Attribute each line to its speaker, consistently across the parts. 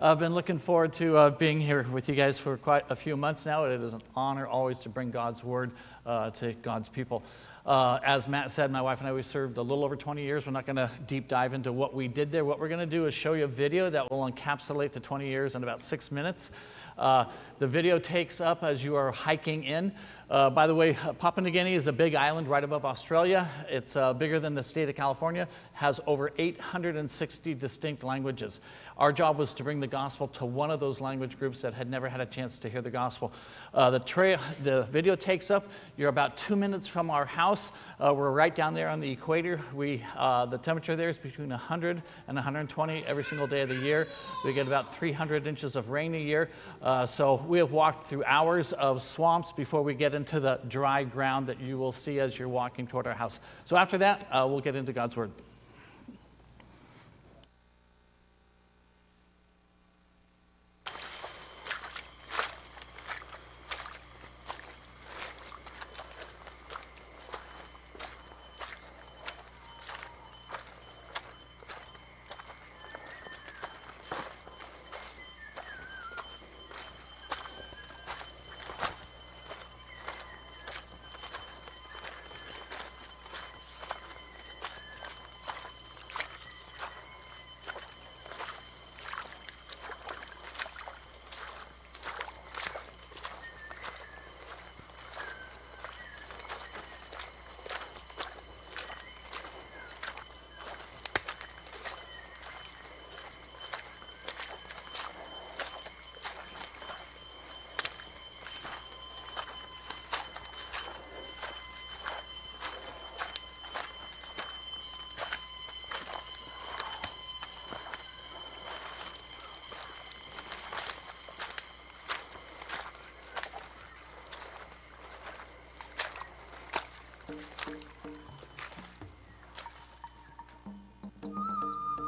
Speaker 1: I've been looking forward to uh, being here with you guys for quite a few months now. It is an honor always to bring God's word uh, to God's people. Uh, as Matt said, my wife and I, we served a little over 20 years. We're not going to deep dive into what we did there. What we're going to do is show you a video that will encapsulate the 20 years in about six minutes. Uh, the video takes up as you are hiking in. Uh, by the way, Papua New Guinea is a big island right above Australia. It's uh, bigger than the state of California, has over 860 distinct languages. Our job was to bring the gospel to one of those language groups that had never had a chance to hear the gospel. Uh, the, tra- the video takes up, you're about two minutes from our house. Uh, we're right down there on the equator. We, uh, the temperature there is between 100 and 120 every single day of the year. We get about 300 inches of rain a year. Uh, so we have walked through hours of swamps before we get into the dry ground that you will see as you're walking toward our house. So after that, uh, we'll get into God's Word.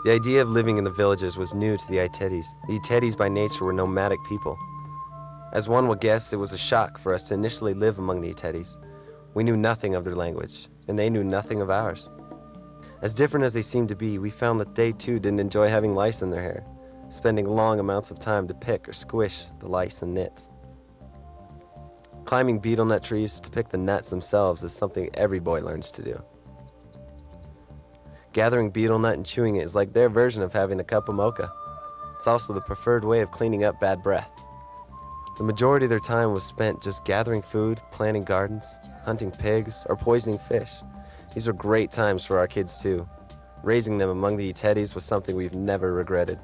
Speaker 2: The idea of living in the villages was new to the Iteris. The Iteris by nature were nomadic people. As one would guess, it was a shock for us to initially live among the Iteris. We knew nothing of their language, and they knew nothing of ours. As different as they seemed to be, we found that they too didn't enjoy having lice in their hair, spending long amounts of time to pick or squish the lice and nits. Climbing betel nut trees to pick the nuts themselves is something every boy learns to do. Gathering betel nut and chewing it is like their version of having a cup of mocha. It's also the preferred way of cleaning up bad breath. The majority of their time was spent just gathering food, planting gardens, hunting pigs, or poisoning fish. These are great times for our kids too. Raising them among the Iteris was something we've never regretted.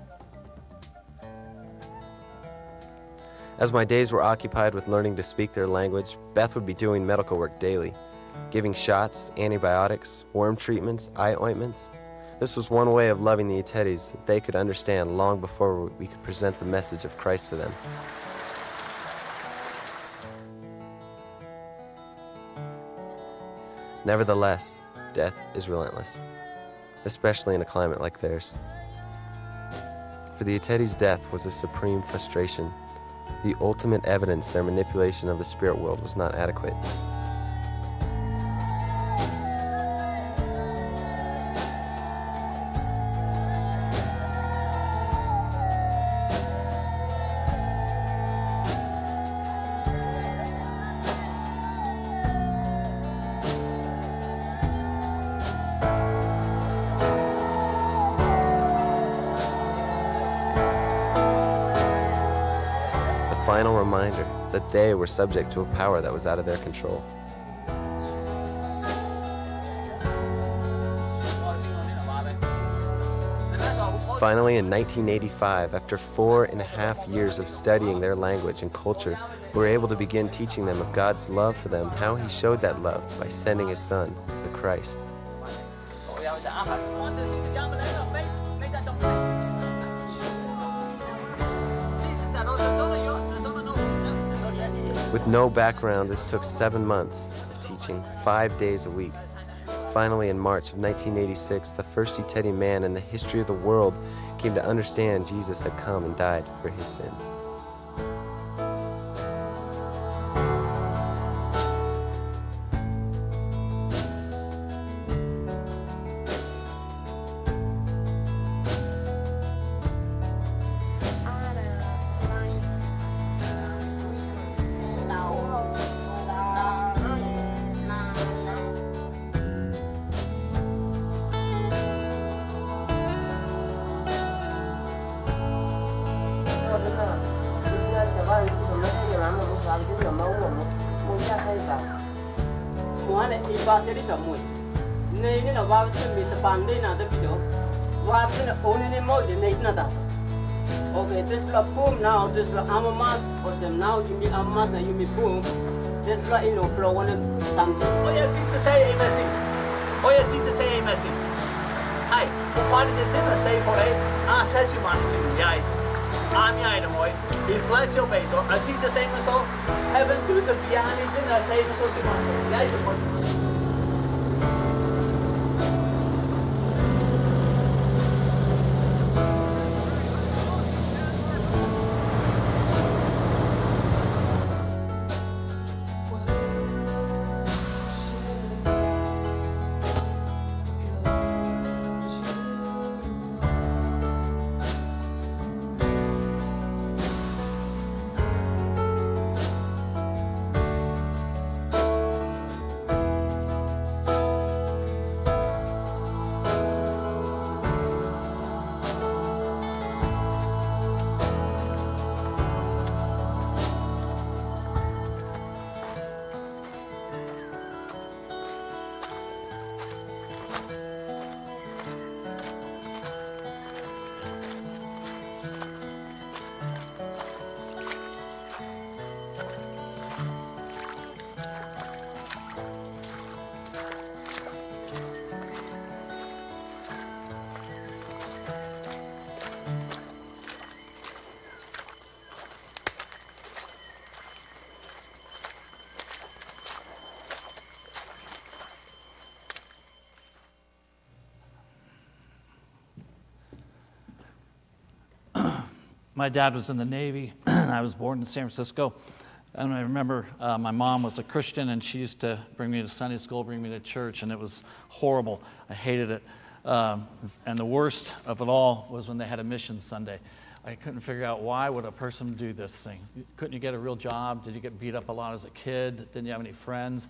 Speaker 2: As my days were occupied with learning to speak their language, Beth would be doing medical work daily giving shots, antibiotics, worm treatments, eye ointments. This was one way of loving the Iteris that they could understand long before we could present the message of Christ to them. Nevertheless, death is relentless, especially in a climate like theirs. For the Iteris' death was a supreme frustration, the ultimate evidence their manipulation of the spirit world was not adequate. That they were subject to a power that was out of their control. Finally, in 1985, after four and a half years of studying their language and culture, we were able to begin teaching them of God's love for them, how He showed that love by sending His Son, the Christ. No background, this took seven months of teaching, five days a week. Finally, in March of 1986, the first Iteri man in the history of the world came to understand Jesus had come and died for his sins.
Speaker 3: israelino prowonen
Speaker 4: het Hoy asiste sei e messi. Hoy asiste sei e messi. Hey, hoe vaak is het dit dat zei voor een ah, A6 man is in ah, de juist? Aan jij de mooi. Inflatie op bezig. Als je het zijn zo, hebben dus tussen piano in de 7 zo. Jij
Speaker 1: My dad was in the Navy, I was born in San Francisco. And I remember uh, my mom was a Christian, and she used to bring me to Sunday school, bring me to church, and it was horrible. I hated it. Um, and the worst of it all was when they had a mission Sunday. I couldn't figure out why would a person do this thing. Couldn't you get a real job? Did you get beat up a lot as a kid? Didn't you have any friends?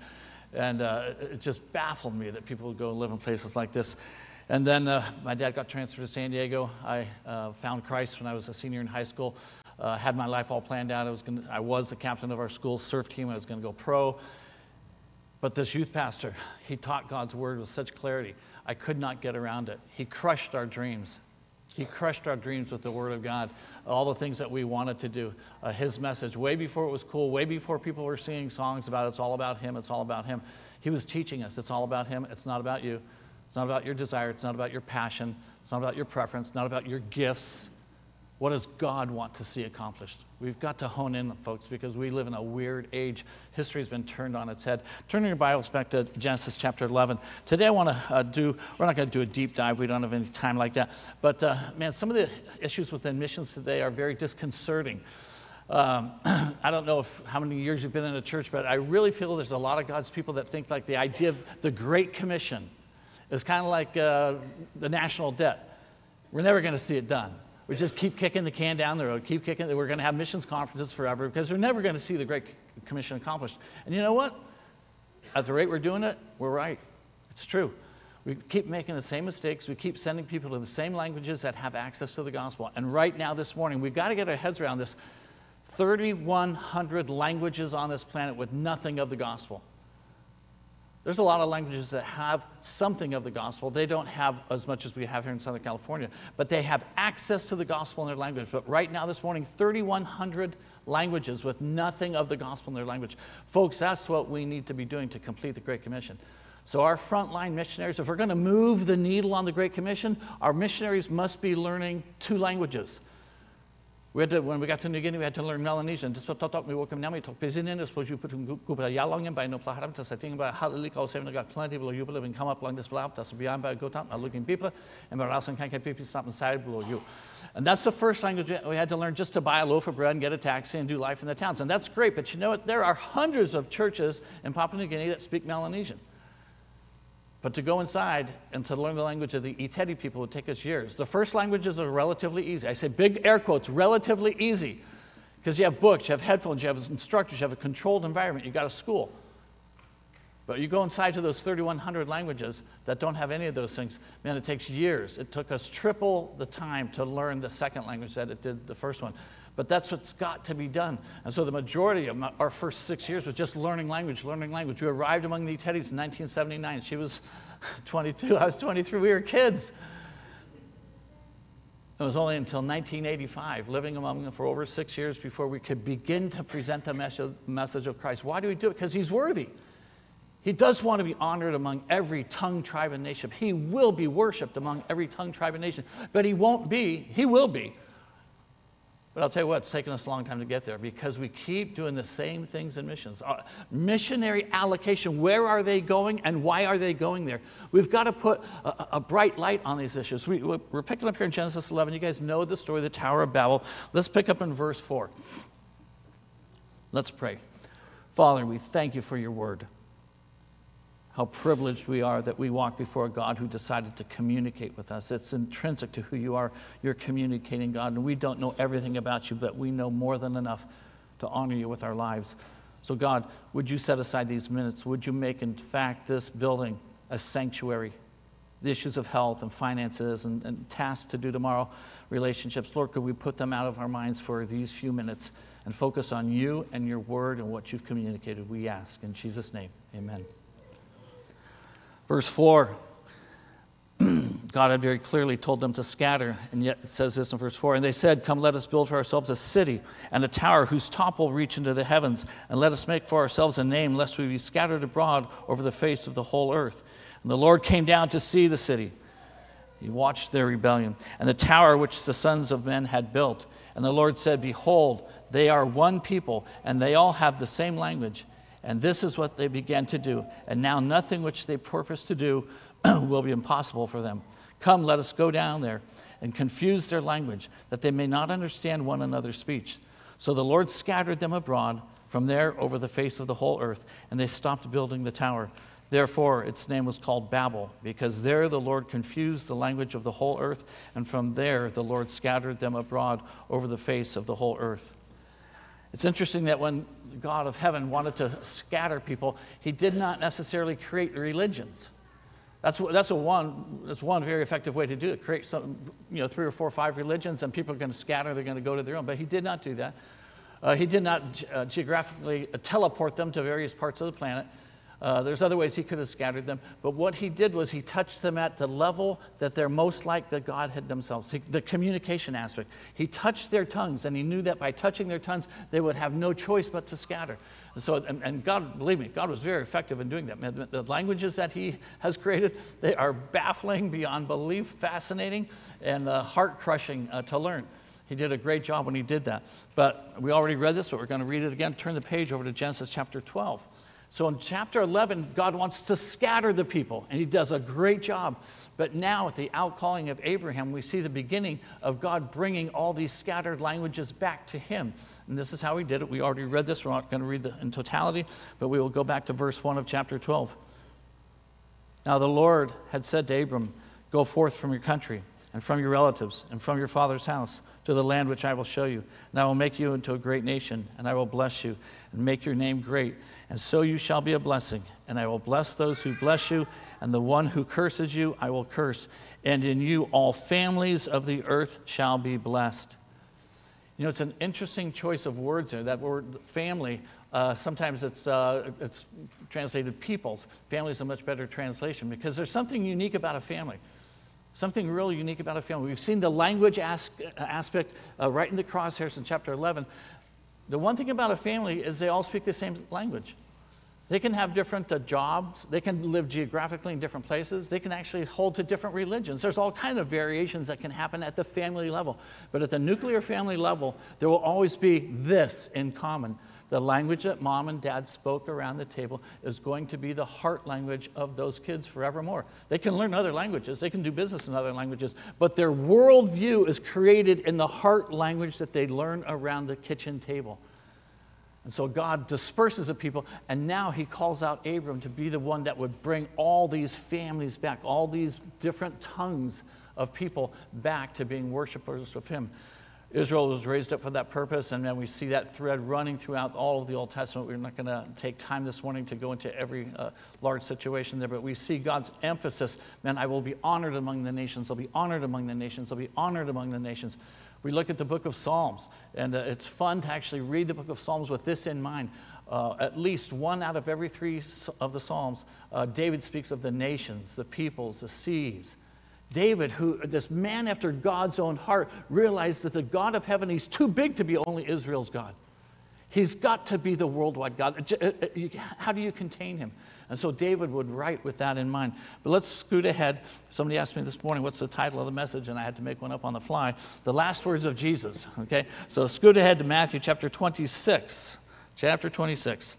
Speaker 1: And uh, it just baffled me that people would go live in places like this. And then uh, my dad got transferred to San Diego. I uh, found Christ when I was a senior in high school. Uh, had my life all planned out. I was, gonna, I was the captain of our school surf team. I was going to go pro. But this youth pastor, he taught God's word with such clarity. I could not get around it. He crushed our dreams. He crushed our dreams with the Word of God, all the things that we wanted to do. Uh, his message, way before it was cool, way before people were singing songs about it's all about Him, it's all about Him. He was teaching us it's all about Him, it's not about you. It's not about your desire, it's not about your passion, it's not about your preference, not about your gifts. What does God want to see accomplished? We've got to hone in, folks, because we live in a weird age. History has been turned on its head. Turn your Bibles back to Genesis chapter 11. Today, I want to uh, do, we're not going to do a deep dive. We don't have any time like that. But, uh, man, some of the issues within missions today are very disconcerting. Um, I don't know if, how many years you've been in a church, but I really feel there's a lot of God's people that think like the idea of the Great Commission is kind of like uh, the national debt. We're never going to see it done. We just keep kicking the can down the road, keep kicking. We're going to have missions conferences forever because we're never going to see the Great Commission accomplished. And you know what? At the rate we're doing it, we're right. It's true. We keep making the same mistakes. We keep sending people to the same languages that have access to the gospel. And right now, this morning, we've got to get our heads around this 3,100 languages on this planet with nothing of the gospel. There's a lot of languages that have something of the gospel. They don't have as much as we have here in Southern California, but they have access to the gospel in their language. But right now, this morning, 3,100 languages with nothing of the gospel in their language. Folks, that's what we need to be doing to complete the Great Commission. So, our frontline missionaries, if we're going to move the needle on the Great Commission, our missionaries must be learning two languages. We had to, when we got to New Guinea, we had to learn Melanesian. Talk me welcome now, we talk Pizinin, as suppose you put in Gupa Yalong by no Plaharam, to setting about leak all seven got plenty below you, and come up along this blab, that's beyond by go down, looking people, and by can't get people stop inside below you. And that's the first language we had to learn just to buy a loaf of bread and get a taxi and do life in the towns. And that's great, but you know what? There are hundreds of churches in Papua New Guinea that speak Melanesian. But to go inside and to learn the language of the Iteri people would take us years. The first languages are relatively easy. I say big air quotes, relatively easy. Because you have books, you have headphones, you have instructors, you have a controlled environment, you got a school. But you go inside to those 3,100 languages that don't have any of those things, man, it takes years. It took us triple the time to learn the second language that it did the first one. But that's what's got to be done. And so the majority of my, our first six years was just learning language, learning language. We arrived among the Teddies in 1979. She was 22, I was 23. We were kids. It was only until 1985, living among them for over six years, before we could begin to present the message of Christ. Why do we do it? Because He's worthy. He does want to be honored among every tongue, tribe, and nation. He will be worshiped among every tongue, tribe, and nation. But He won't be, He will be but I'll tell you what, it's taken us a long time to get there because we keep doing the same things in missions. Uh, missionary allocation, where are they going and why are they going there? We've got to put a, a bright light on these issues. We, we're picking up here in Genesis 11. You guys know the story of the Tower of Babel. Let's pick up in verse 4. Let's pray. Father, we thank you for your word how privileged we are that we walk before a God who decided to communicate with us. It's intrinsic to who you are. You're communicating, God, and we don't know everything about you, but we know more than enough to honor you with our lives. So, God, would you set aside these minutes? Would you make, in fact, this building a sanctuary? The issues of health and finances and, and tasks to do tomorrow, relationships. Lord, could we put them out of our minds for these few minutes and focus on you and your word and what you've communicated? We ask. In Jesus' name, amen. Verse 4 God had very clearly told them to scatter, and yet it says this in verse 4 And they said, Come, let us build for ourselves a city and a tower whose top will reach into the heavens, and let us make for ourselves a name, lest we be scattered abroad over the face of the whole earth. And the Lord came down to see the city. He watched their rebellion and the tower which the sons of men had built. And the Lord said, Behold, they are one people, and they all have the same language. And this is what they began to do. And now nothing which they purpose to do will be impossible for them. Come, let us go down there and confuse their language, that they may not understand one another's speech. So the Lord scattered them abroad from there over the face of the whole earth, and they stopped building the tower. Therefore, its name was called Babel, because there the Lord confused the language of the whole earth, and from there the Lord scattered them abroad over the face of the whole earth. It's interesting that when God of heaven wanted to scatter people, he did not necessarily create religions. That's, that's, a one, that's one very effective way to do it. Create some, you know, three or four or five religions, and people are going to scatter, they're going to go to their own. But he did not do that. Uh, he did not uh, geographically teleport them to various parts of the planet. Uh, there's other ways he could have scattered them, but what he did was he touched them at the level that they're most like the Godhead themselves, he, the communication aspect. He touched their tongues, and he knew that by touching their tongues, they would have no choice but to scatter. And so, and, and God, believe me, God was very effective in doing that. The, the languages that he has created, they are baffling beyond belief, fascinating, and uh, heart crushing uh, to learn. He did a great job when he did that. But we already read this, but we're going to read it again. Turn the page over to Genesis chapter 12. So in chapter 11, God wants to scatter the people, and he does a great job. But now, at the outcalling of Abraham, we see the beginning of God bringing all these scattered languages back to him. And this is how he did it. We already read this. We're not going to read it in totality, but we will go back to verse 1 of chapter 12. Now, the Lord had said to Abram, Go forth from your country and from your relatives and from your father's house to the land which I will show you. And I will make you into a great nation, and I will bless you and make your name great and so you shall be a blessing. And I will bless those who bless you, and the one who curses you I will curse. And in you all families of the earth shall be blessed. You know, it's an interesting choice of words there. That word family, uh, sometimes it's, uh, it's translated peoples. Family is a much better translation because there's something unique about a family. Something really unique about a family. We've seen the language as- aspect uh, right in the crosshairs in chapter 11. The one thing about a family is they all speak the same language. They can have different uh, jobs. They can live geographically in different places. They can actually hold to different religions. There's all kind of variations that can happen at the family level. But at the nuclear family level, there will always be this in common the language that mom and dad spoke around the table is going to be the heart language of those kids forevermore. They can learn other languages, they can do business in other languages, but their worldview is created in the heart language that they learn around the kitchen table. And so God disperses the people, and now he calls out Abram to be the one that would bring all these families back, all these different tongues of people back to being worshipers of him. Israel was raised up for that purpose, and then we see that thread running throughout all of the Old Testament. We're not going to take time this morning to go into every uh, large situation there, but we see God's emphasis man, I will be honored among the nations, I'll be honored among the nations, I'll be honored among the nations. We look at the book of Psalms, and uh, it's fun to actually read the book of Psalms with this in mind. Uh, at least one out of every three of the Psalms, uh, David speaks of the nations, the peoples, the seas. David, who this man after God's own heart, realized that the God of heaven, he's too big to be only Israel's God. He's got to be the worldwide God. Uh, uh, how do you contain him? And so David would write with that in mind. But let's scoot ahead. Somebody asked me this morning, what's the title of the message? And I had to make one up on the fly. The last words of Jesus. Okay? So scoot ahead to Matthew chapter 26. Chapter 26.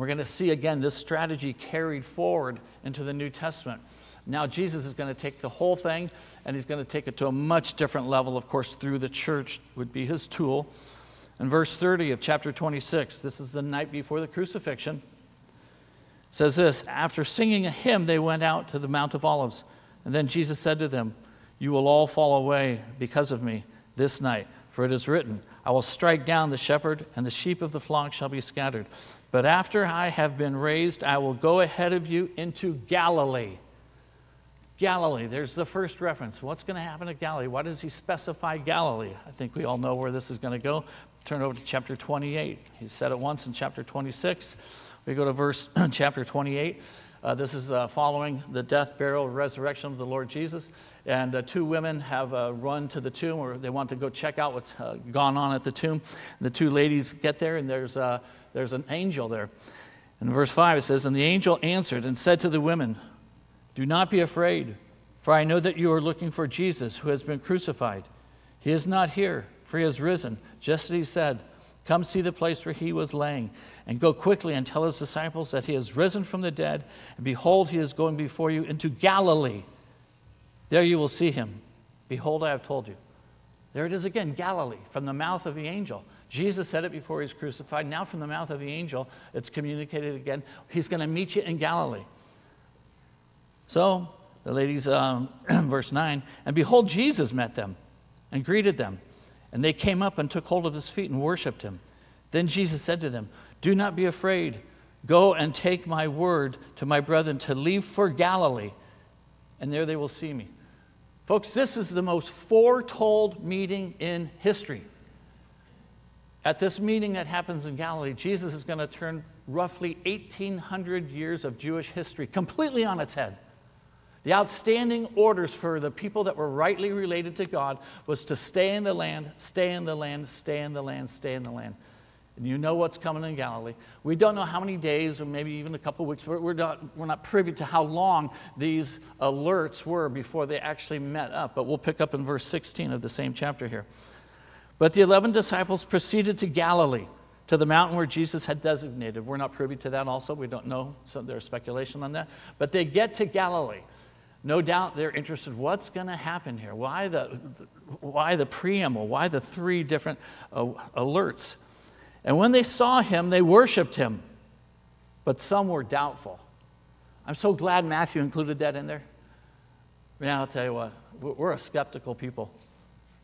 Speaker 1: We're going to see again this strategy carried forward into the New Testament. Now, Jesus is going to take the whole thing and he's going to take it to a much different level, of course, through the church, would be his tool. In verse 30 of chapter 26, this is the night before the crucifixion, says this After singing a hymn, they went out to the Mount of Olives. And then Jesus said to them, You will all fall away because of me this night, for it is written, I will strike down the shepherd, and the sheep of the flock shall be scattered. But after I have been raised, I will go ahead of you into Galilee. Galilee, there's the first reference. What's going to happen at Galilee? Why does he specify Galilee? I think we all know where this is going to go. Turn over to chapter 28. He said it once in chapter 26. We go to verse chapter 28. Uh, this is uh, following the death, burial, resurrection of the Lord Jesus. And uh, two women have uh, run to the tomb, or they want to go check out what's uh, gone on at the tomb. The two ladies get there, and there's uh, there's an angel there. In verse 5, it says, And the angel answered and said to the women, Do not be afraid, for I know that you are looking for Jesus who has been crucified. He is not here, for he has risen, just as he said. Come see the place where he was laying, and go quickly and tell his disciples that he has risen from the dead, and behold, he is going before you into Galilee. There you will see him. Behold, I have told you. There it is again, Galilee, from the mouth of the angel. Jesus said it before he was crucified. Now, from the mouth of the angel, it's communicated again. He's going to meet you in Galilee. So, the ladies, um, verse 9, and behold, Jesus met them and greeted them. And they came up and took hold of his feet and worshiped him. Then Jesus said to them, Do not be afraid. Go and take my word to my brethren to leave for Galilee, and there they will see me. Folks, this is the most foretold meeting in history. At this meeting that happens in Galilee, Jesus is going to turn roughly 1,800 years of Jewish history completely on its head. The outstanding orders for the people that were rightly related to God was to stay in the land, stay in the land, stay in the land, stay in the land. And you know what's coming in Galilee. We don't know how many days or maybe even a couple weeks. We're, not, we're not privy to how long these alerts were before they actually met up. But we'll pick up in verse 16 of the same chapter here. But the 11 disciples proceeded to Galilee, to the mountain where Jesus had designated. We're not privy to that also. We don't know. So there's speculation on that. But they get to Galilee. No doubt they're interested. What's going to happen here? Why the, why the preamble? Why the three different uh, alerts? And when they saw him, they worshiped him. But some were doubtful. I'm so glad Matthew included that in there. Man, I'll tell you what, we're a skeptical people.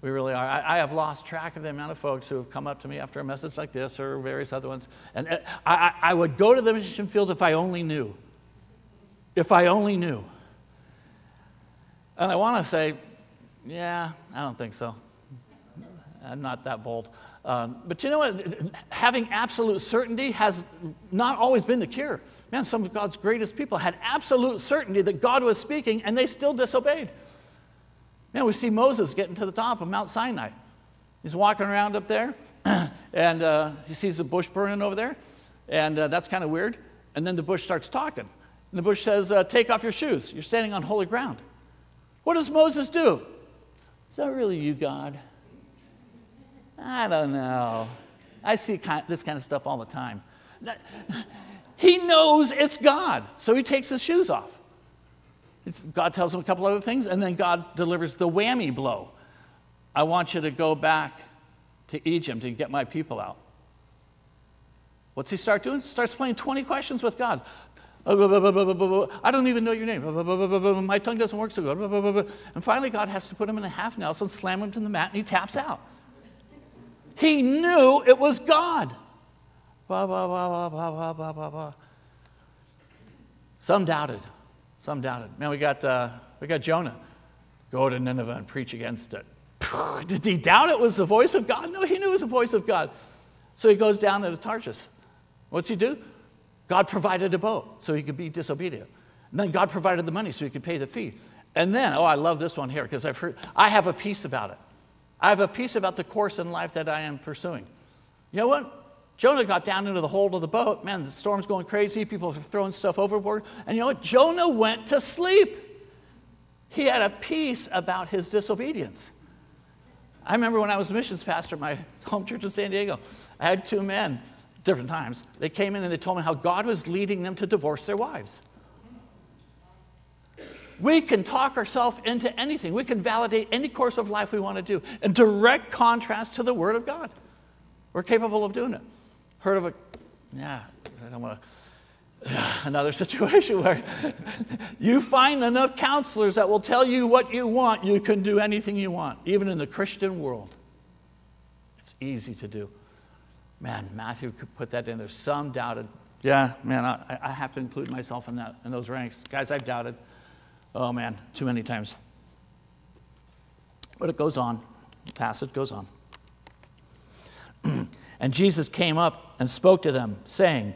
Speaker 1: We really are. I, I, have lost track of the amount of folks who have come up to me after a message like this or various other ones. And uh, I, I would go to the mission field if I only knew. If I only knew. And I want to say, yeah, I don't think so. I'm not that bold. Um, but you know what? Having absolute certainty has not always been the cure. Man, some of God's greatest people had absolute certainty that God was speaking and they still disobeyed. Man, we see Moses getting to the top of Mount Sinai. He's walking around up there, and uh, he sees a bush burning over there, and uh, that's kind of weird. And then the bush starts talking. And the bush says, uh, Take off your shoes. You're standing on holy ground. What does Moses do? Is that really you, God? I don't know. I see this kind of stuff all the time. He knows it's God, so he takes his shoes off. God tells him a couple other things, and then God delivers the whammy blow. I want you to go back to Egypt and get my people out. What's he start doing? Starts playing 20 questions with God. I don't even know your name. My tongue doesn't work so good. And finally, God has to put him in a half Nelson, slam him to the mat, and he taps out. He knew it was God. Some doubted. Some doubted. Man, we got, uh, we got Jonah. Go to Nineveh and preach against it. Did he doubt it was the voice of God? No, he knew it was the voice of God. So he goes down there to Tarshish. What's he do? God provided a boat so he could be disobedient. And then God provided the money so he could pay the fee. And then, oh, I love this one here because I've heard, I have a piece about it. I have a piece about the course in life that I am pursuing. You know what? Jonah got down into the hold of the boat. Man, the storm's going crazy. People are throwing stuff overboard. And you know what? Jonah went to sleep. He had a peace about his disobedience. I remember when I was missions pastor at my home church in San Diego, I had two men, different times. They came in and they told me how God was leading them to divorce their wives. We can talk ourselves into anything. We can validate any course of life we want to do in direct contrast to the Word of God. We're capable of doing it. Heard of a, yeah, I don't want another situation where you find enough counselors that will tell you what you want, you can do anything you want, even in the Christian world. It's easy to do. Man, Matthew could put that in there. Some doubted. Yeah, man, I, I have to include myself in that in those ranks. Guys, I've doubted. Oh man, too many times. But it goes on. The passage goes on. And Jesus came up and spoke to them, saying,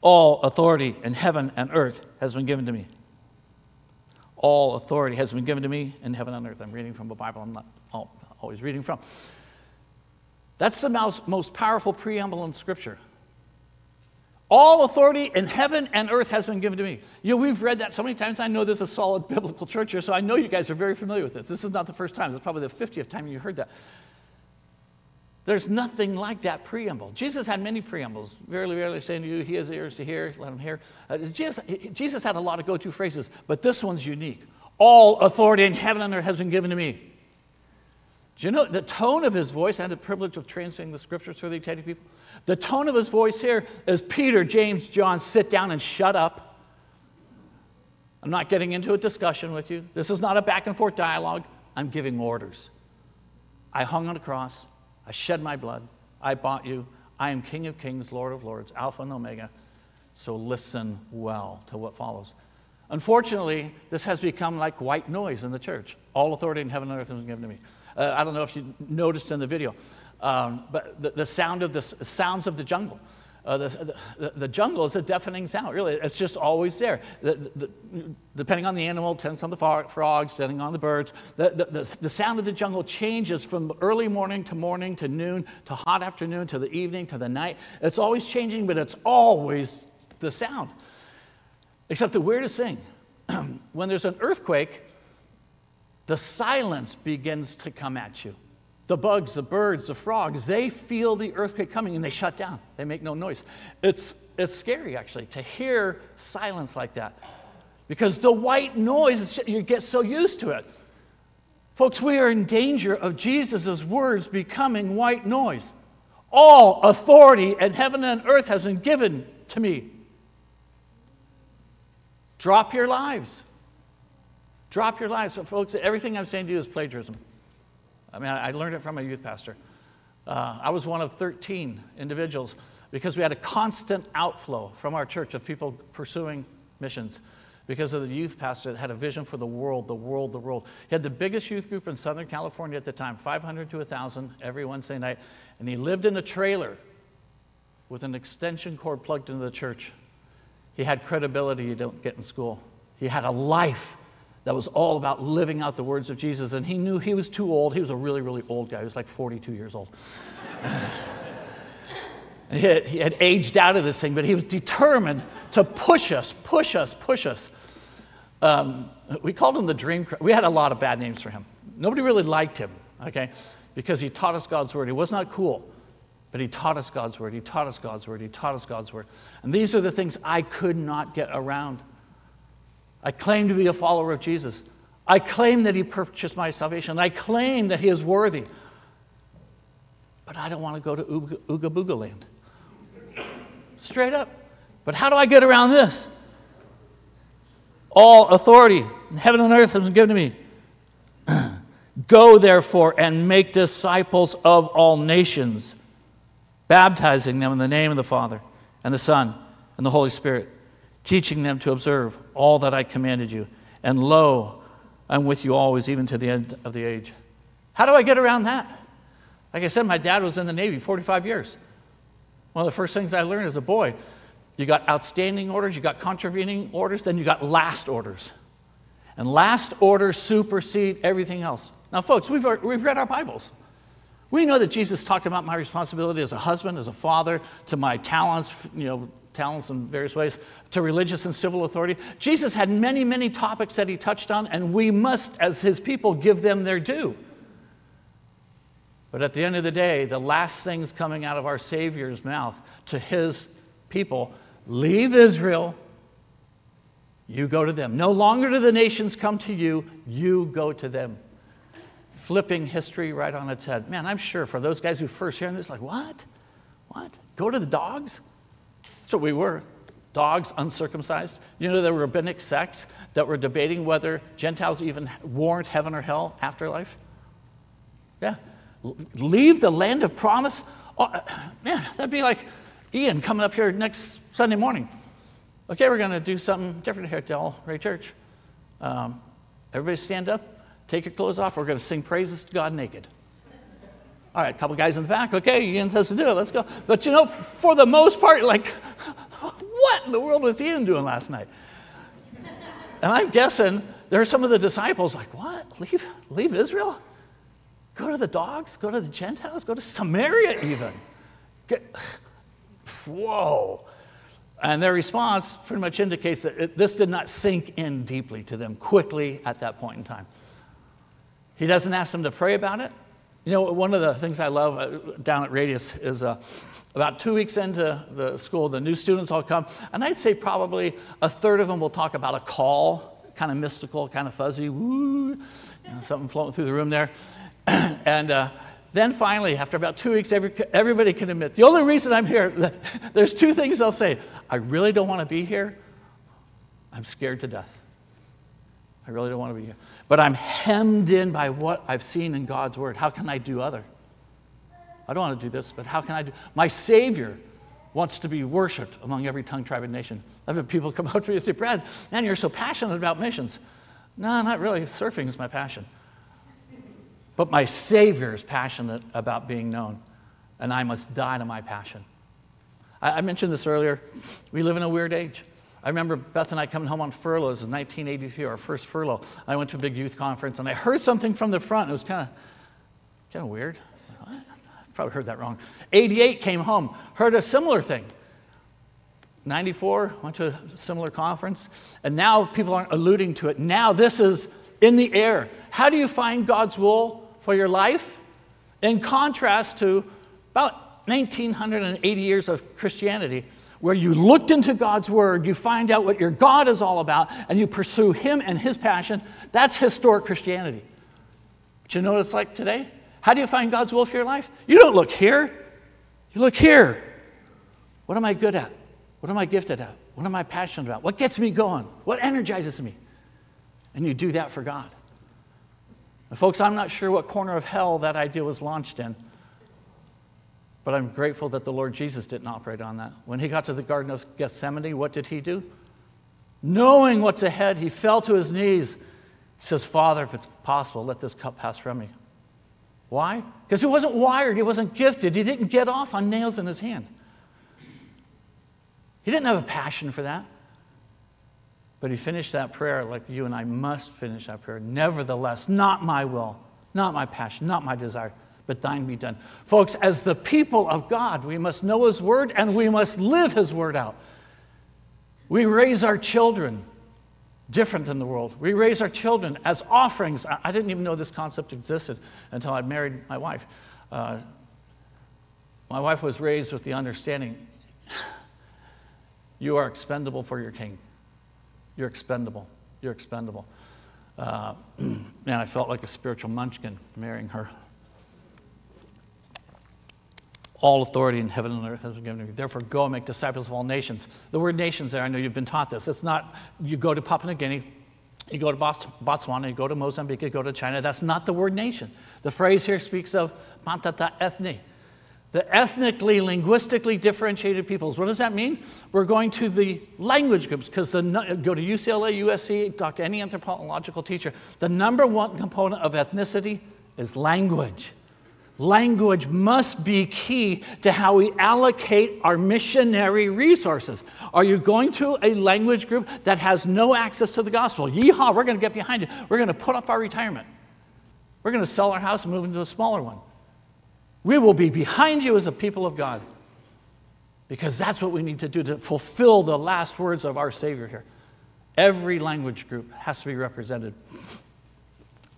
Speaker 1: All authority in heaven and earth has been given to me. All authority has been given to me in heaven and earth. I'm reading from a Bible I'm not always reading from. That's the most, powerful preamble in Scripture. All authority in heaven and earth has been given to me. You know, we've read that so many times. I know there's a solid biblical church here, so I know you guys are very familiar with this. This is not the first time. It's probably the 50th time you heard that. There's nothing like that preamble. Jesus had many preambles. Verily, verily, saying to you, he has ears to hear, let him hear. Uh, Jesus, Jesus had a lot of go to phrases, but this one's unique. All authority in heaven and earth has been given to me. Do you know the tone of his voice? I had the privilege of translating the scriptures for the Iteri people. The tone of his voice here is Peter, James, John, sit down and shut up. I'm not getting into a discussion with you. This is not a back and forth dialogue. I'm giving orders. I hung on a cross. I shed my blood. I bought you. I am King of kings, Lord of lords, Alpha and Omega. So listen well to what follows. Unfortunately, this has become like white noise in the church. All authority in heaven and earth has been given to me. Uh, I don't know if you noticed in the video, um, but the, the, sound of the sounds of the jungle. Uh, the, the, the, jungle is a deafening sound, really. It's just always there. The, depending on the animal, depending on the frogs, depending on the birds, the, the, sound of the jungle changes from early morning to morning to noon to hot afternoon to the evening to the night. It's always changing, but it's always the sound. Except the weirdest thing when there's an earthquake, the silence begins to come at you. The bugs, the birds, the frogs, they feel the earthquake coming and they shut down. They make no noise. It's, it's scary, actually, to hear silence like that because the white noise, you get so used to it. Folks, we are in danger of Jesus' words becoming white noise. All authority in heaven and earth has been given to me. Drop your lives. Drop your lives. So folks, everything I'm saying to you is plagiarism. I mean, I learned it from a youth pastor. Uh, I was one of 13 individuals because we had a constant outflow from our church of people pursuing missions because of the youth pastor that had a vision for the world, the world, the world. He had the biggest youth group in Southern California at the time, 500 to 1,000 every Wednesday night. And he lived in a trailer with an extension cord plugged into the church. He had credibility you don't get in school. He had a life that was all about living out the words of Jesus. And he knew he was too old. He was a really, really old guy. He was like 42 years old. he, had, he had aged out of this thing, but he was determined to push us, push us, push us. Um, we called him the dream. We had a lot of bad names for him. Nobody really liked him, okay, because he taught us God's word. He was not cool, but he taught us God's word. He taught us God's word. He taught us God's word. And these are the things I could not get around. I claim to be a follower of Jesus. I claim that He purchased my salvation. I claim that He is worthy. But I don't want to go to Ooga, Ooga Booga land. Straight up. But how do I get around this? All authority in heaven and earth has been given to me. Go therefore and make disciples of all nations, baptizing them in the name of the Father and the Son and the Holy Spirit, teaching them to observe all that I commanded you. And lo, I'm with you always, even to the end of the age. How do I get around that? Like I said, my dad was in the Navy 45 years. One of the first things I learned as a boy you got outstanding orders, you got contravening orders, then you got last orders. And last orders supersede everything else. Now, folks, we've, we've read our Bibles. We know that Jesus talked about my responsibility as a husband, as a father, to my talents, you know, talents in various ways, to religious and civil authority. Jesus had many, many topics that he touched on, and we must, as his people, give them their due. But at the end of the day, the last things coming out of our Savior's mouth to his people leave Israel, you go to them. No longer do the nations come to you, you go to them flipping history right on its head. Man, I'm sure for those guys who first hear this, like, what? What? Go to the dogs? What we were. Dogs, uncircumcised. You know, there were rabbinic sects that were debating whether Gentiles even warrant heaven or hell afterlife. Yeah. Leave the land of promise. Oh, man, that'd be like Ian coming up here next Sunday morning. Okay, we're going to do something different here at Del Ray Church. Um, everybody stand up. Take your clothes off. We're going to sing praises to God naked. All right, a couple guys in the back. Okay, Ian says to do it. Let's go. But you know, for the most part, like, what in the world was Ian doing last night? And I'm guessing there are some of the disciples like, what? Leave, leave Israel? Go to the dogs? Go to the Gentiles? Go to Samaria even? Get, whoa. And their response pretty much indicates that it, this did not sink in deeply to them quickly at that point in time. He doesn't ask them to pray about it. You know, one of the things I love uh, down at Radius is uh, about two weeks into the school, the new students all come, and I'd say probably a third of them will talk about a call, kind of mystical, kind of fuzzy, woo, you know, something floating through the room there. and uh, then finally, after about two weeks, every, everybody can admit the only reason I'm here, there's two things they'll say. I really don't want to be here. I'm scared to death. I really don't want to be here. But I'm hemmed in by what I've seen in God's word. How can I do other? I don't want to do this, but how can I do? My Savior wants to be worshiped among every tongue, tribe, and nation. I've had people come up to me and say, Brad, man, you're so passionate about missions. No, not really. Surfing is my passion. But my Savior is passionate about being known, and I must die to my passion. I, I mentioned this earlier. We live in a weird age. I remember Beth and I coming home on furlough. This was 1983, our first furlough. I went to a big youth conference, and I heard something from the front. It was kind of kind of weird. What? Probably heard that wrong. 88 came home, heard a similar thing. 94 went to a similar conference, and now people aren't alluding to it. Now this is in the air. How do you find God's will for your life, in contrast to about 1980 years of Christianity, where you looked into God's Word, you find out what your God is all about, and you pursue Him and His passion. That's historic Christianity. But you know what it's like today? How do you find God's will for your life? You don't look here, you look here. What am I good at? What am I gifted at? What am I passionate about? What gets me going? What energizes me? And you do that for God. And folks, I'm not sure what corner of hell that idea was launched in, but I'm grateful that the Lord Jesus didn't operate on that. When he got to the Garden of Gethsemane, what did he do? Knowing what's ahead, he fell to his knees. He says, Father, if it's possible, let this cup pass from me. Why? Because he wasn't wired, he wasn't gifted, he didn't get off on nails in his hand. He didn't have a passion for that. But he finished that prayer like you and I must finish that prayer. Nevertheless, not my will, not my passion, not my desire, but thine be done. Folks, as the people of God, we must know his word and we must live his word out. We raise our children different than the world. We raise our children as offerings. I didn't even know this concept existed until I married my wife. Uh, my wife was raised with the understanding you are expendable for your king. You're expendable. You're expendable. Uh, man, I felt like a spiritual munchkin marrying her. All authority in heaven and earth has been given to me. Therefore, go and make disciples of all nations. The word nations there, I know you've been taught this. It's not you go to Papua New Guinea, you go to Botswana, you go to Mozambique, you go to China. That's not the word nation. The phrase here speaks of pantata ethni, the ethnically, linguistically differentiated peoples. What does that mean? We're going to the language groups because go to UCLA, USC, talk to any anthropological teacher. The number one component of ethnicity is language. Language must be key to how we allocate our missionary resources. Are you going to a language group that has no access to the gospel? Yeehaw, we're going to get behind you. We're going to put off our retirement. We're going to sell our house and move into a smaller one. We will be behind you as a people of God because that's what we need to do to fulfill the last words of our Savior here. Every language group has to be represented.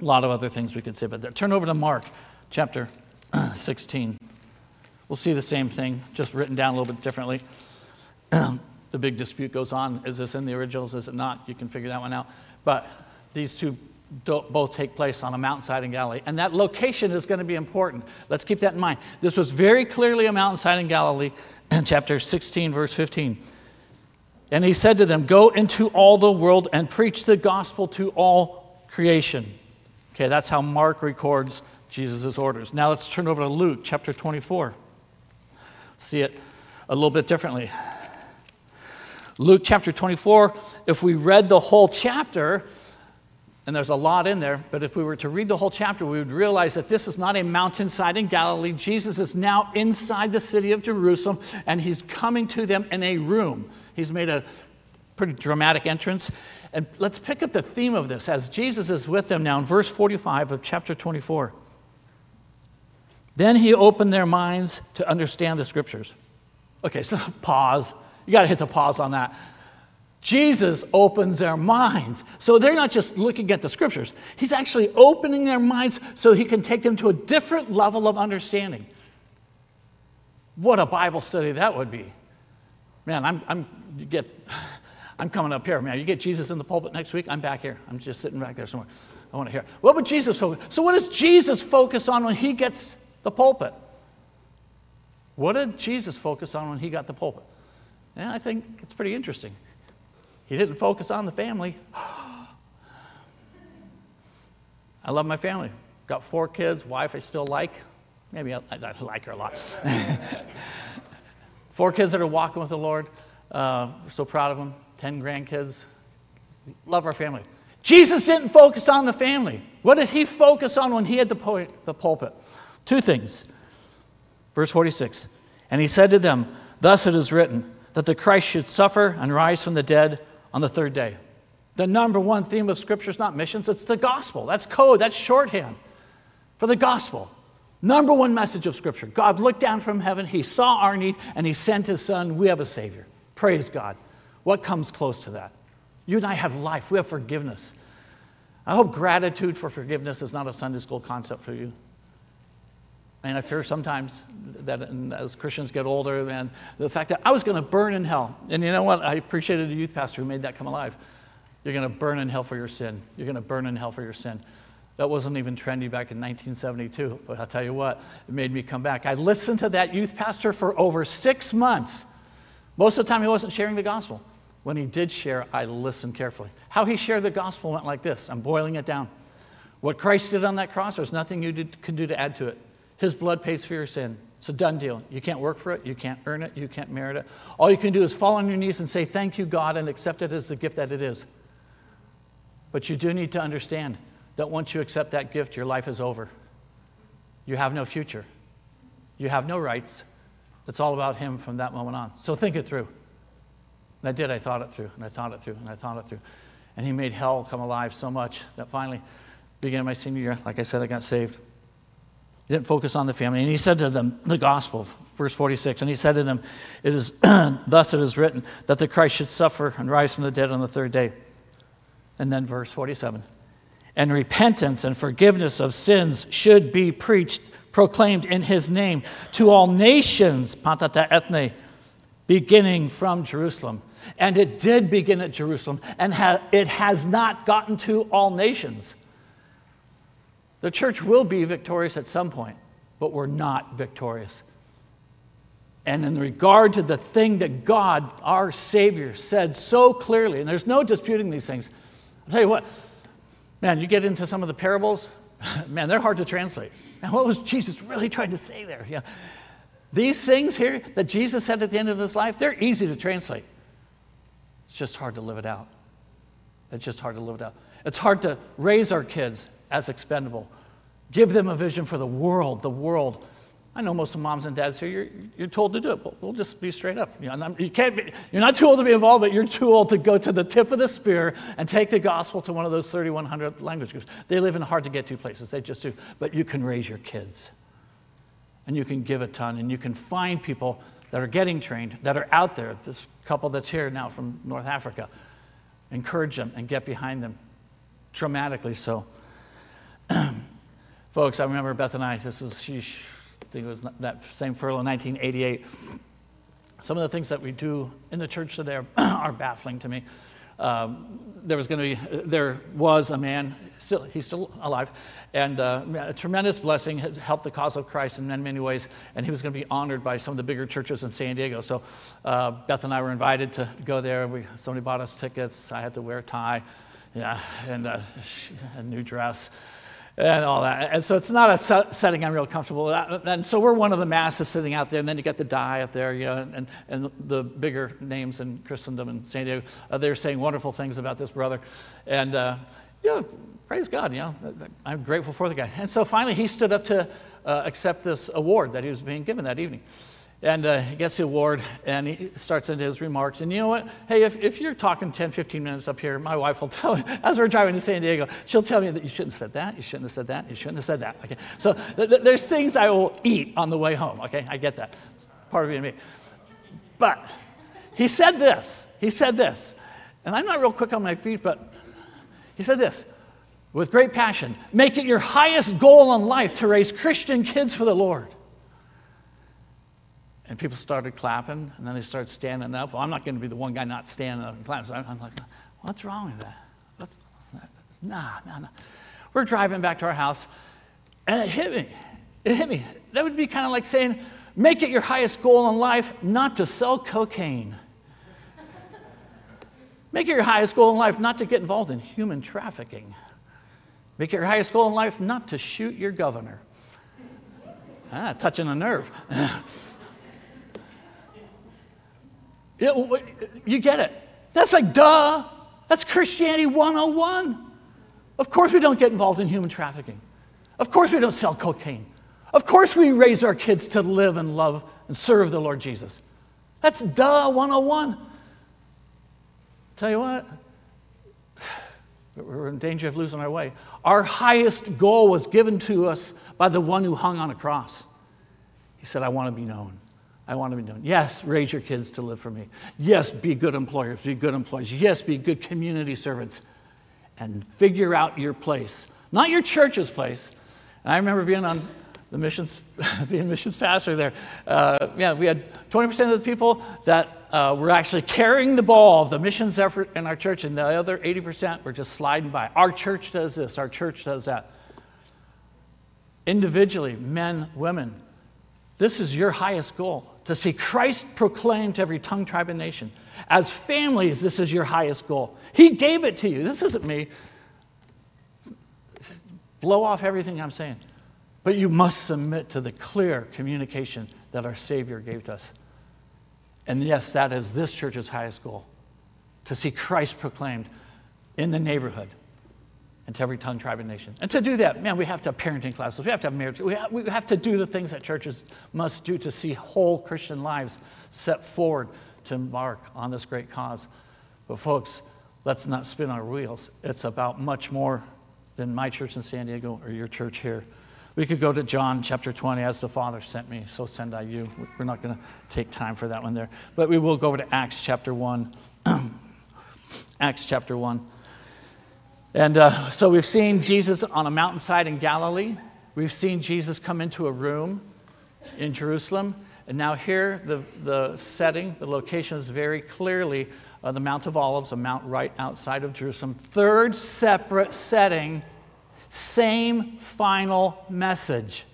Speaker 1: A lot of other things we could say about that. Turn over to Mark chapter 16. We'll see the same thing, just written down a little bit differently. Um, the big dispute goes on. Is this in the originals? Is it not? You can figure that one out. But these two both take place on a mountainside in Galilee. And that location is going to be important. Let's keep that in mind. This was very clearly a mountainside in Galilee in chapter 16, verse 15. And he said to them, Go into all the world and preach the gospel to all creation. Okay, that's how Mark records Jesus' orders. Now let's turn over to Luke chapter 24. See it a little bit differently. Luke chapter 24, if we read the whole chapter, and there's a lot in there, but if we were to read the whole chapter, we would realize that this is not a mountainside in Galilee. Jesus is now inside the city of Jerusalem, and he's coming to them in a room. He's made a pretty dramatic entrance. And let's pick up the theme of this as Jesus is with them now in verse 45 of chapter 24. Then he opened their minds to understand the scriptures. Okay, so pause. You got to hit the pause on that. Jesus opens their minds. So they're not just looking at the scriptures, he's actually opening their minds so he can take them to a different level of understanding. What a Bible study that would be. Man, I'm, I'm, you get, I'm coming up here. Man, you get Jesus in the pulpit next week, I'm back here. I'm just sitting back there somewhere. I want to hear. What would Jesus focus? So, what does Jesus focus on when he gets the pulpit. What did Jesus focus on when he got the pulpit? And I think it's pretty interesting. He didn't focus on the family. I love my family. Got four kids, wife I still like. Maybe I, I like her a lot. four kids that are walking with the Lord. Uh, we're so proud of them. Ten grandkids. Love our family. Jesus didn't focus on the family. What did he focus on when he had the, po- the pulpit? Two things. Verse 46 And he said to them, Thus it is written, that the Christ should suffer and rise from the dead on the third day. The number one theme of Scripture is not missions, it's the gospel. That's code, that's shorthand for the gospel. Number one message of Scripture God looked down from heaven, He saw our need, and He sent His Son. We have a Savior. Praise God. What comes close to that? You and I have life, we have forgiveness. I hope gratitude for forgiveness is not a Sunday school concept for you. And I fear sometimes that as Christians get older, and the fact that I was going to burn in hell. And you know what? I appreciated a youth pastor who made that come alive. You're going to burn in hell for your sin. You're going to burn in hell for your sin. That wasn't even trendy back in 1972, but I'll tell you what, it made me come back. I listened to that youth pastor for over six months. Most of the time, he wasn't sharing the gospel. When he did share, I listened carefully. How he shared the gospel went like this I'm boiling it down. What Christ did on that cross, there's nothing you did, could do to add to it. His blood pays for your sin. It's a done deal. You can't work for it. You can't earn it. You can't merit it. All you can do is fall on your knees and say, Thank you, God, and accept it as the gift that it is. But you do need to understand that once you accept that gift, your life is over. You have no future. You have no rights. It's all about Him from that moment on. So think it through. And I did. I thought it through, and I thought it through, and I thought it through. And He made hell come alive so much that finally, beginning my senior year, like I said, I got saved. He didn't focus on the family. And he said to them, the gospel, verse 46, and he said to them, It is thus it is written that the Christ should suffer and rise from the dead on the third day. And then verse 47. And repentance and forgiveness of sins should be preached, proclaimed in his name to all nations, panta ta ethne, beginning from Jerusalem. And it did begin at Jerusalem, and ha- it has not gotten to all nations. The church will be victorious at some point, but we're not victorious. and in regard to the thing that God, our Savior, said so clearly, and there's no disputing these things. I'll tell you what, man, you get into some of the parables, man, they're hard to translate. And what was Jesus really trying to say there? Yeah. These things here that Jesus said at the end of his life, they're easy to translate. It's just hard to live it out. It's just hard to live it out. It's hard to raise our kids as expendable, give them a vision for the world, the world. I know most of moms and dads here, you're, you're told to do it, but we'll just be straight up. You, know, you can't be, you're not too old to be involved, but you're too old to go to the tip of the spear and take the gospel to one of those 3,100 language groups. They live in hard to get to places, they just do. But you can raise your kids, and you can give a ton, and you can find people that are getting trained, that are out there. This couple that's here now from North Africa, encourage them and get behind them, dramatically so. Folks, I remember Beth and I, this was, she, I think it was that same furlough, 1988. Some of the things that we do in the church today are, are baffling to me. Um, there was going to be, there was a man, still, he's still alive, and uh, a tremendous blessing had helped the cause of Christ in many, many ways, and he was going to be honored by some of the bigger churches in San Diego. So uh, Beth and I were invited to go there. We, somebody bought us tickets. I had to wear a tie, yeah, and uh, a new dress and all that. And so it's not a setting I'm real comfortable with. And so we're one of the masses sitting out there, and then you get the die up there, you know, and, and the bigger names in Christendom and San Diego, uh, they're saying wonderful things about this brother. And, uh, you know, praise God, you know, I'm grateful for the guy. And so finally he stood up to uh, accept this award that he was being given that evening. And uh, he gets the award and he starts into his remarks. And you know what? Hey, if, if you're talking 10, 15 minutes up here, my wife will tell me, as we're driving to San Diego, she'll tell me that you shouldn't have said that, you shouldn't have said that, you shouldn't have said that. Okay? So th- th- there's things I will eat on the way home. Okay? I get that. It's part of being me. But he said this. He said this. And I'm not real quick on my feet, but he said this with great passion make it your highest goal in life to raise Christian kids for the Lord. And people started clapping, and then they started standing up. Well, I'm not going to be the one guy not standing up and clapping. So I'm like, what's wrong with that? What's, nah, nah, nah. We're driving back to our house, and it hit me. It hit me. That would be kind of like saying, make it your highest goal in life not to sell cocaine. Make it your highest goal in life not to get involved in human trafficking. Make it your highest goal in life not to shoot your governor. Ah, touching a nerve. You get it. That's like, duh. That's Christianity 101. Of course, we don't get involved in human trafficking. Of course, we don't sell cocaine. Of course, we raise our kids to live and love and serve the Lord Jesus. That's duh 101. Tell you what, we're in danger of losing our way. Our highest goal was given to us by the one who hung on a cross. He said, I want to be known. I want to be known. Yes, raise your kids to live for me. Yes, be good employers, be good employees. Yes, be good community servants. And figure out your place, not your church's place. And I remember being on the missions, being missions pastor there. Uh, yeah, we had 20% of the people that uh, were actually carrying the ball of the missions effort in our church, and the other 80% were just sliding by. Our church does this, our church does that. Individually, men, women, this is your highest goal to see Christ proclaimed to every tongue, tribe, and nation. As families, this is your highest goal. He gave it to you. This isn't me. Blow off everything I'm saying. But you must submit to the clear communication that our Savior gave to us. And yes, that is this church's highest goal to see Christ proclaimed in the neighborhood and to every tongue, tribe, and nation. And to do that, man, we have to have parenting classes. We have to have marriage. We have, we have to do the things that churches must do to see whole Christian lives set forward to embark on this great cause. But, folks, let's not spin our wheels. It's about much more than my church in San Diego or your church here. We could go to John chapter 20, as the Father sent me, so send I you. We're not going to take time for that one there. But we will go over to Acts chapter 1. Acts chapter 1. And uh, so we've seen Jesus on a mountainside in Galilee. We've seen Jesus come into a room in Jerusalem. And now, here, the, the setting, the location is very clearly uh, the Mount of Olives, a mount right outside of Jerusalem. Third separate setting, same final message.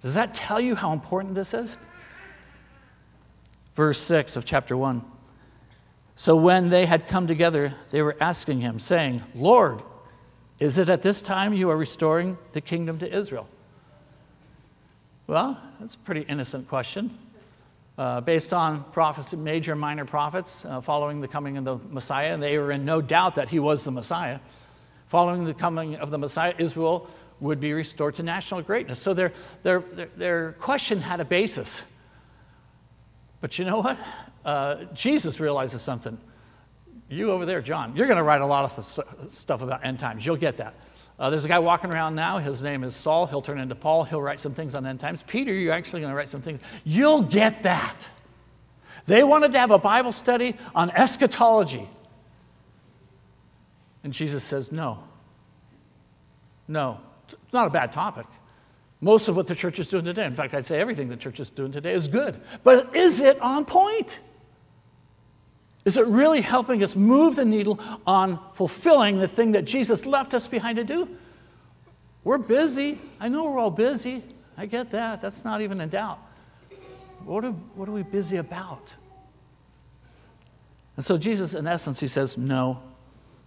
Speaker 1: Does that tell you how important this is? verse 6 of chapter 1. So when they had come together, they were asking him, saying, Lord, is it at this time you are restoring the kingdom to Israel? Well, that's a pretty innocent question. Uh, based on prophecy, major and minor prophets uh, following the coming of the Messiah, and they were in no doubt that he was the Messiah. Following the coming of the Messiah, Israel would be restored to national greatness. So their, their, their, their question had a basis. But you know what? Uh, Jesus realizes something. You over there, John, you're going to write a lot of stuff about end times. You'll get that. Uh, there's a guy walking around now. His name is Saul. He'll turn into Paul. He'll write some things on end times. Peter, you're actually going to write some things. You'll get that. They wanted to have a Bible study on eschatology. And Jesus says, no. No. It's not a bad topic. Most of what the church is doing today, in fact, I'd say everything the church is doing today is good. But is it on point? Is it really helping us move the needle on fulfilling the thing that Jesus left us behind to do? We're busy. I know we're all busy. I get that. That's not even in doubt. What are, what are we busy about? And so, Jesus, in essence, he says, No,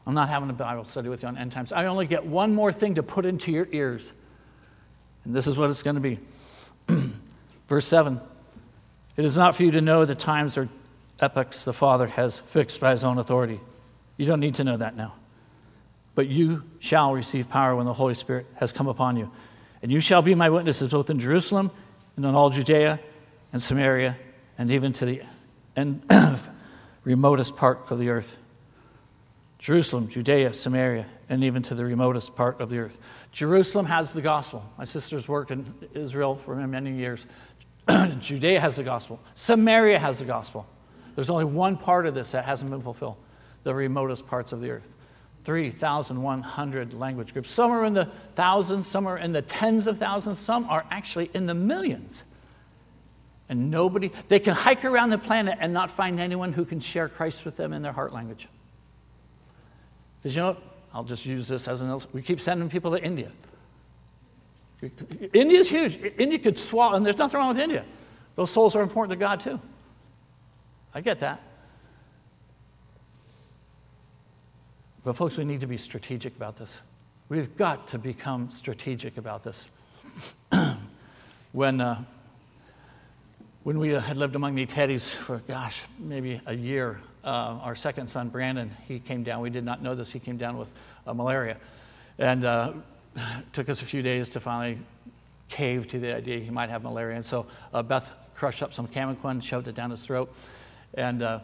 Speaker 1: I'm not having a Bible study with you on end times. I only get one more thing to put into your ears. And this is what it's going to be. Verse 7 It is not for you to know the times or epochs the Father has fixed by his own authority. You don't need to know that now. But you shall receive power when the Holy Spirit has come upon you. And you shall be my witnesses both in Jerusalem and in all Judea and Samaria and even to the end, remotest part of the earth. Jerusalem, Judea, Samaria, and even to the remotest part of the earth. Jerusalem has the gospel. My sister's worked in Israel for many years. Judea has the gospel. Samaria has the gospel. There's only one part of this that hasn't been fulfilled the remotest parts of the earth. 3,100 language groups. Some are in the thousands, some are in the tens of thousands, some are actually in the millions. And nobody, they can hike around the planet and not find anyone who can share Christ with them in their heart language. Because you know? I'll just use this as an illustration. We keep sending people to India. India's huge. India could swallow, and there's nothing wrong with India. Those souls are important to God too. I get that. But, folks, we need to be strategic about this. We've got to become strategic about this. when, uh, when we had lived among the Iteris for, gosh, maybe a year, uh, our second son, Brandon, he came down. We did not know this. He came down with uh, malaria. And uh, took us a few days to finally cave to the idea he might have malaria. And so uh, Beth crushed up some Camoquin, shoved it down his throat. And uh,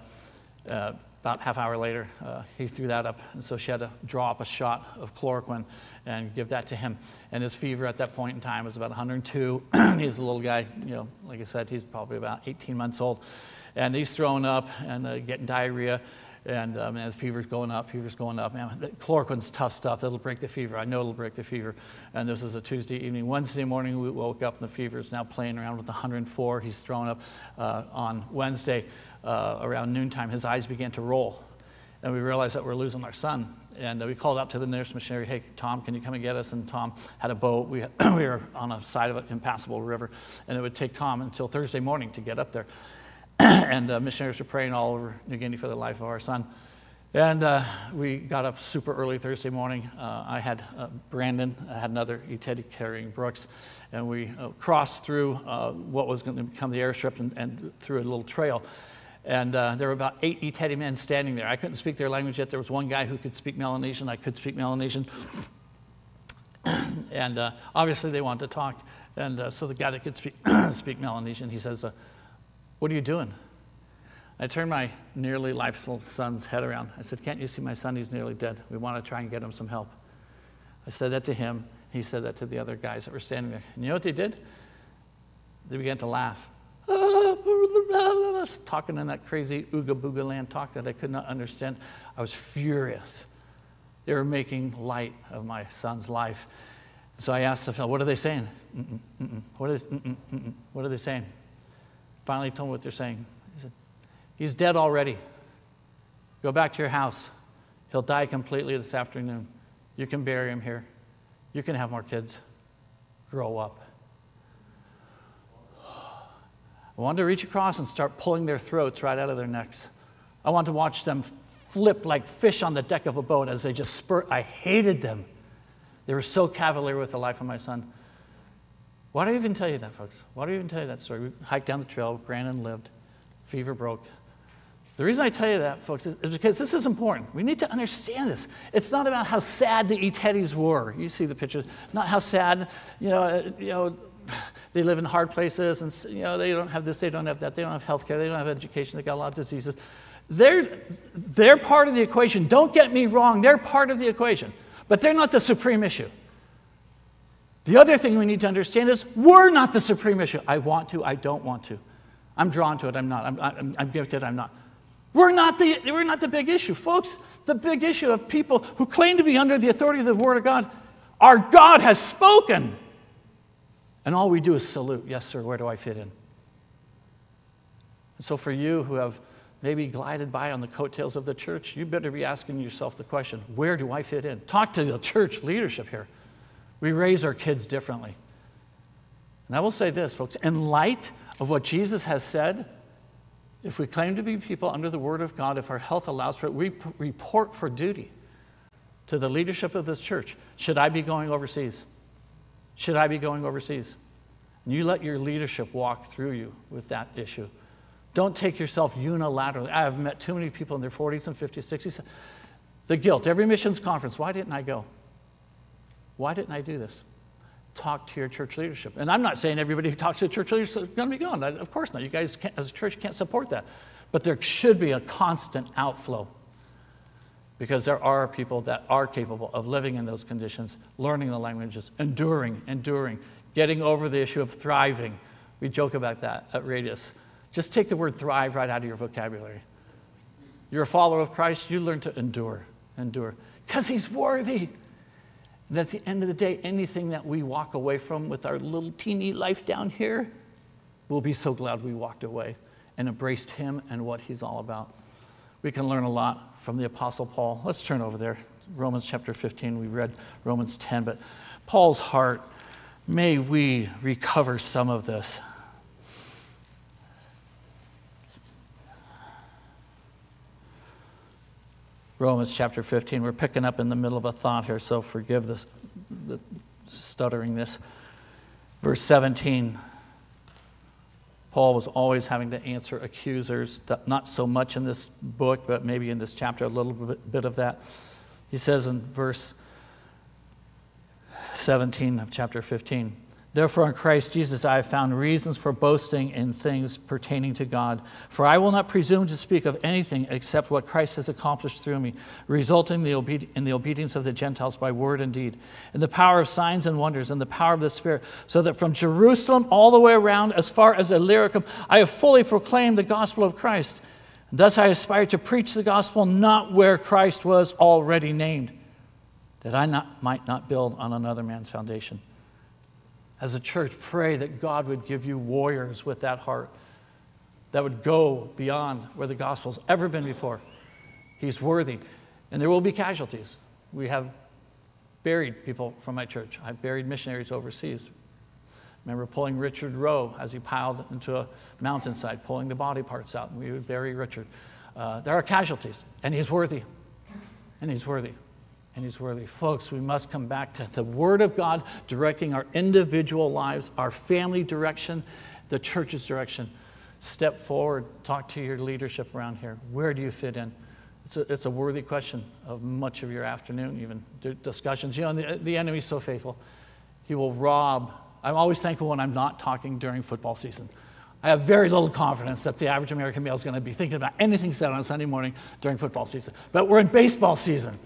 Speaker 1: uh, about half hour later, uh, he threw that up. And so she had to draw up a shot of chloroquine and give that to him. And his fever at that point in time was about 102. he's a little guy, you know, like I said, he's probably about 18 months old. And he's throwing up and uh, getting diarrhea. And um, the fever's going up, fever's going up. Man, the chloroquine's tough stuff. It'll break the fever. I know it'll break the fever. And this is a Tuesday evening. Wednesday morning, we woke up and the fever's now playing around with 104. He's throwing up uh, on Wednesday uh, around noontime. His eyes began to roll. And we realized that we're losing our son. And uh, we called out to the nearest missionary, hey, Tom, can you come and get us? And Tom had a boat. We, we were on a side of an impassable river. And it would take Tom until Thursday morning to get up there. and uh, missionaries were praying all over New Guinea for the life of our son. And uh, we got up super early Thursday morning. Uh, I had uh, Brandon, I had another Iteri carrying Brooks, and we uh, crossed through uh, what was going to become the airstrip and, and through a little trail. And uh, there were about eight Iteri men standing there. I couldn't speak their language yet. There was one guy who could speak Melanesian. I could speak Melanesian. and uh, obviously they wanted to talk. And uh, so the guy that could speak, speak Melanesian, he says, what are you doing? I turned my nearly lifeless son's head around. I said, Can't you see my son? He's nearly dead. We want to try and get him some help. I said that to him. He said that to the other guys that were standing there. And you know what they did? They began to laugh. Talking in that crazy ooga booga land talk that I could not understand. I was furious. They were making light of my son's life. So I asked the fellow, What are they saying? Mm-mm, mm-mm. What, is, mm-mm, what are they saying? Finally told me what they're saying. He said, He's dead already. Go back to your house. He'll die completely this afternoon. You can bury him here. You can have more kids. Grow up. I want to reach across and start pulling their throats right out of their necks. I want to watch them flip like fish on the deck of a boat as they just spurt. I hated them. They were so cavalier with the life of my son. Why do I even tell you that, folks? Why do I even tell you that story? We hiked down the trail, Brandon lived, fever broke. The reason I tell you that, folks, is, because this is important. We need to understand this. It's not about how sad the Iteris were. You see the pictures. Not how sad, you know, uh, you know, they live in hard places and you know they don't have this, they don't have that, they don't have health care, they don't have education, they got a lot of diseases. They're, they're part of the equation. Don't get me wrong, they're part of the equation, but they're not the supreme issue. The other thing we need to understand is we're not the supreme issue. I want to, I don't want to. I'm drawn to it, I'm not. I'm, I'm, I'm gifted, I'm not. We're not, the, we're not the big issue. Folks, the big issue of people who claim to be under the authority of the Word of God, our God has spoken. And all we do is salute, yes, sir, where do I fit in? And so for you who have maybe glided by on the coattails of the church, you better be asking yourself the question where do I fit in? Talk to the church leadership here. We raise our kids differently. And I will say this, folks, in light of what Jesus has said, if we claim to be people under the Word of God, if our health allows for it, we report for duty to the leadership of this church. Should I be going overseas? Should I be going overseas? And you let your leadership walk through you with that issue. Don't take yourself unilaterally. I have met too many people in their 40s and 50s, 60s. The guilt, every missions conference, why didn't I go? Why didn't I do this? Talk to your church leadership. And I'm not saying everybody who talks to church leadership is going to be gone. Of course not. You guys, as a church, can't support that. But there should be a constant outflow because there are people that are capable of living in those conditions, learning the languages, enduring, enduring, getting over the issue of thriving. We joke about that at Radius. Just take the word thrive right out of your vocabulary. You're a follower of Christ, you learn to endure, endure, because He's worthy. And at the end of the day, anything that we walk away from with our little teeny life down here, we'll be so glad we walked away and embraced Him and what He's all about. We can learn a lot from the Apostle Paul. Let's turn over there. Romans chapter 15. We read Romans 10, but Paul's heart, may we recover some of this. Romans chapter 15. We're picking up in the middle of a thought here, so forgive this, the stuttering this. Verse 17 Paul was always having to answer accusers, not so much in this book, but maybe in this chapter, a little bit of that. He says in verse 17 of chapter 15 Therefore, in Christ Jesus, I have found reasons for boasting in things pertaining to God. For I will not presume to speak of anything except what Christ has accomplished through me, resulting in the obedience of the Gentiles by word and deed, in the power of signs and wonders, and the power of the Spirit, so that from Jerusalem all the way around, as far as Illyricum, I have fully proclaimed the gospel of Christ. thus I aspire to preach the gospel not where Christ was already named, that I not, might not build on another man's foundation as a church, pray that God would give you warriors with that heart that would go beyond where the gospel's ever been before. He's worthy. And there will be casualties. We have buried people from my church. I've buried missionaries overseas. remember pulling Richard Rowe as he piled into a mountainside, pulling the body parts out, and we would bury Richard. Uh, there are casualties, and he's worthy. And he's worthy and He's worthy. Folks, we must come back to the Word of God directing our individual lives, our family direction, the church's direction. Step forward, talk to your leadership around here. Where do you fit in? It's a, it's a worthy question of much of your afternoon, even discussions. You know, the, the enemy's so faithful. He will rob. I'm always thankful when I'm not talking during football season. I have very little confidence that the average American male is going to be thinking about anything said on Sunday morning during football season. But we're in baseball season.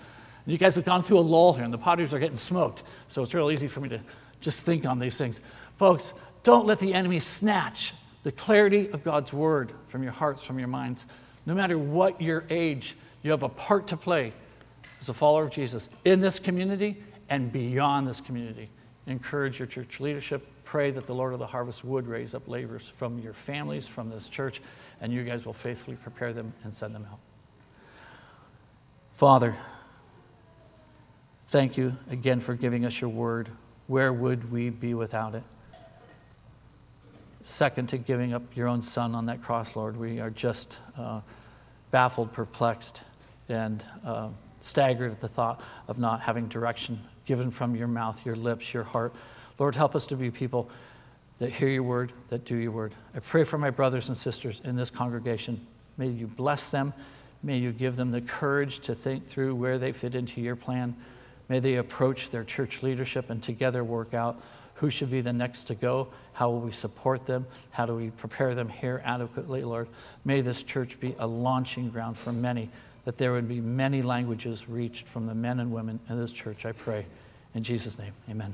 Speaker 1: You guys have gone through a lull here, and the Padres are getting smoked. So it's real easy for me to just think on these things. Folks, don't let the enemy snatch the clarity of God's word from your hearts, from your minds. No matter what your age, you have a part to play as a follower of Jesus in this community and beyond this community. Encourage your church leadership. Pray that the Lord of the harvest would raise up laborers from your families, from this church, and you guys will faithfully prepare them and send them out. Father, Thank you again for giving us your word. Where would we be without it? second to giving up your own son on that cross, Lord. We are just uh, baffled, perplexed, and uh, staggered at the thought of not having direction given from your mouth, your lips, your heart. Lord, help us to be people that hear your word, that do your word. I pray for my brothers and sisters in this congregation. May you bless them. May you give them the courage to think through where they fit into your plan. May they approach their church leadership and together work out who should be the next to go? How will we support them? How do we prepare them here adequately, Lord? May this church be a launching ground for many, that there would be many languages reached from the men and women in this church, I pray. In Jesus' name, amen.